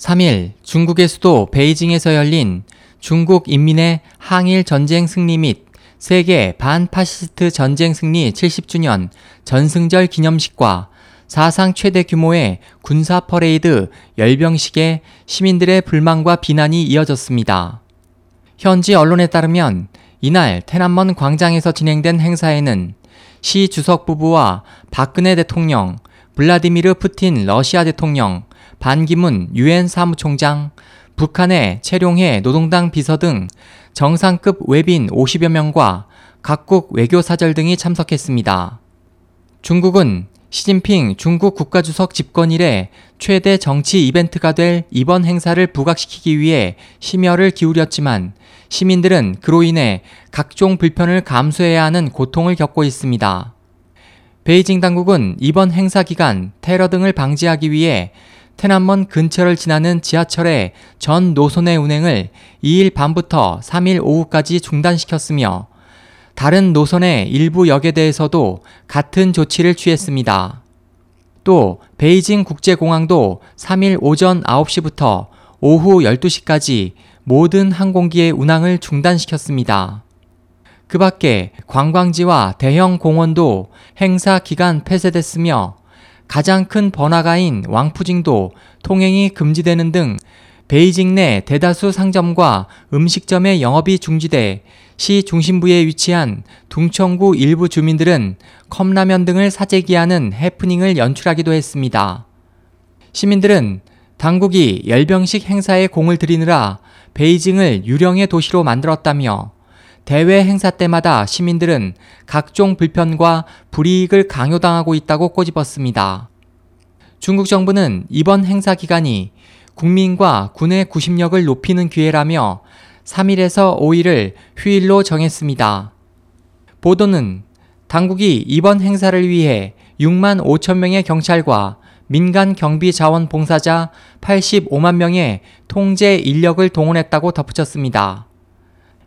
3일 중국의 수도 베이징에서 열린 중국 인민의 항일 전쟁 승리 및 세계 반파시스트 전쟁 승리 70주년 전승절 기념식과 사상 최대 규모의 군사 퍼레이드 열병식에 시민들의 불만과 비난이 이어졌습니다. 현지 언론에 따르면 이날 톈안먼 광장에서 진행된 행사에는 시 주석 부부와 박근혜 대통령, 블라디미르 푸틴 러시아 대통령, 반기문 유엔 사무총장, 북한의 최룡해 노동당 비서 등 정상급 외빈 50여 명과 각국 외교사절 등이 참석했습니다. 중국은 시진핑 중국 국가주석 집권 이래 최대 정치 이벤트가 될 이번 행사를 부각시키기 위해 심혈을 기울였지만 시민들은 그로 인해 각종 불편을 감수해야 하는 고통을 겪고 있습니다. 베이징 당국은 이번 행사 기간 테러 등을 방지하기 위해 테난먼 근처를 지나는 지하철의 전 노선의 운행을 2일 밤부터 3일 오후까지 중단시켰으며 다른 노선의 일부 역에 대해서도 같은 조치를 취했습니다. 또 베이징 국제공항도 3일 오전 9시부터 오후 12시까지 모든 항공기의 운항을 중단시켰습니다. 그 밖에 관광지와 대형 공원도 행사 기간 폐쇄됐으며 가장 큰 번화가인 왕푸징도 통행이 금지되는 등 베이징 내 대다수 상점과 음식점의 영업이 중지돼 시 중심부에 위치한 둥청구 일부 주민들은 컵라면 등을 사재기하는 해프닝을 연출하기도 했습니다. 시민들은 당국이 열병식 행사에 공을 들이느라 베이징을 유령의 도시로 만들었다며 대회 행사 때마다 시민들은 각종 불편과 불이익을 강요당하고 있다고 꼬집었습니다. 중국 정부는 이번 행사 기간이 국민과 군의 구심력을 높이는 기회라며 3일에서 5일을 휴일로 정했습니다. 보도는 당국이 이번 행사를 위해 6만 5천 명의 경찰과 민간 경비 자원 봉사자 85만 명의 통제 인력을 동원했다고 덧붙였습니다.